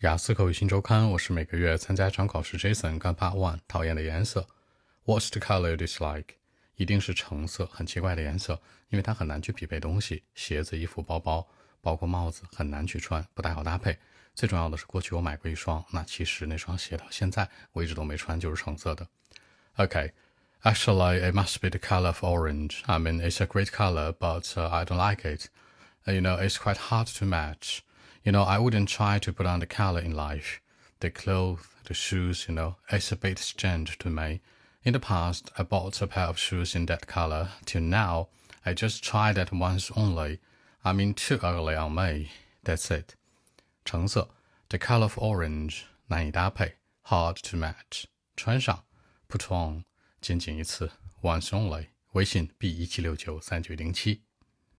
雅思口语新周刊，我是每个月参加一场考试。Jason 干 Part One，讨厌的颜色。What's the color you dislike？一定是橙色，很奇怪的颜色，因为它很难去匹配东西，鞋子、衣服、包包，包括帽子，很难去穿，不太好搭配。最重要的是，过去我买过一双，那其实那双鞋到现在我一直都没穿，就是橙色的。OK，Actually, it must be the color of orange. I mean it's a great color, but I don't like it. You know it's quite hard to match. You know, I wouldn't try to put on the color in life. The clothes, the shoes, you know, it's a bit strange to me. In the past, I bought a pair of shoes in that color. Till now, I just tried that once only. I mean, too ugly on me. That's it. 橙色，the color of orange，难以搭配，hard to match。穿上，put on，仅仅一次，once only。微信 b 一七六九三九零七。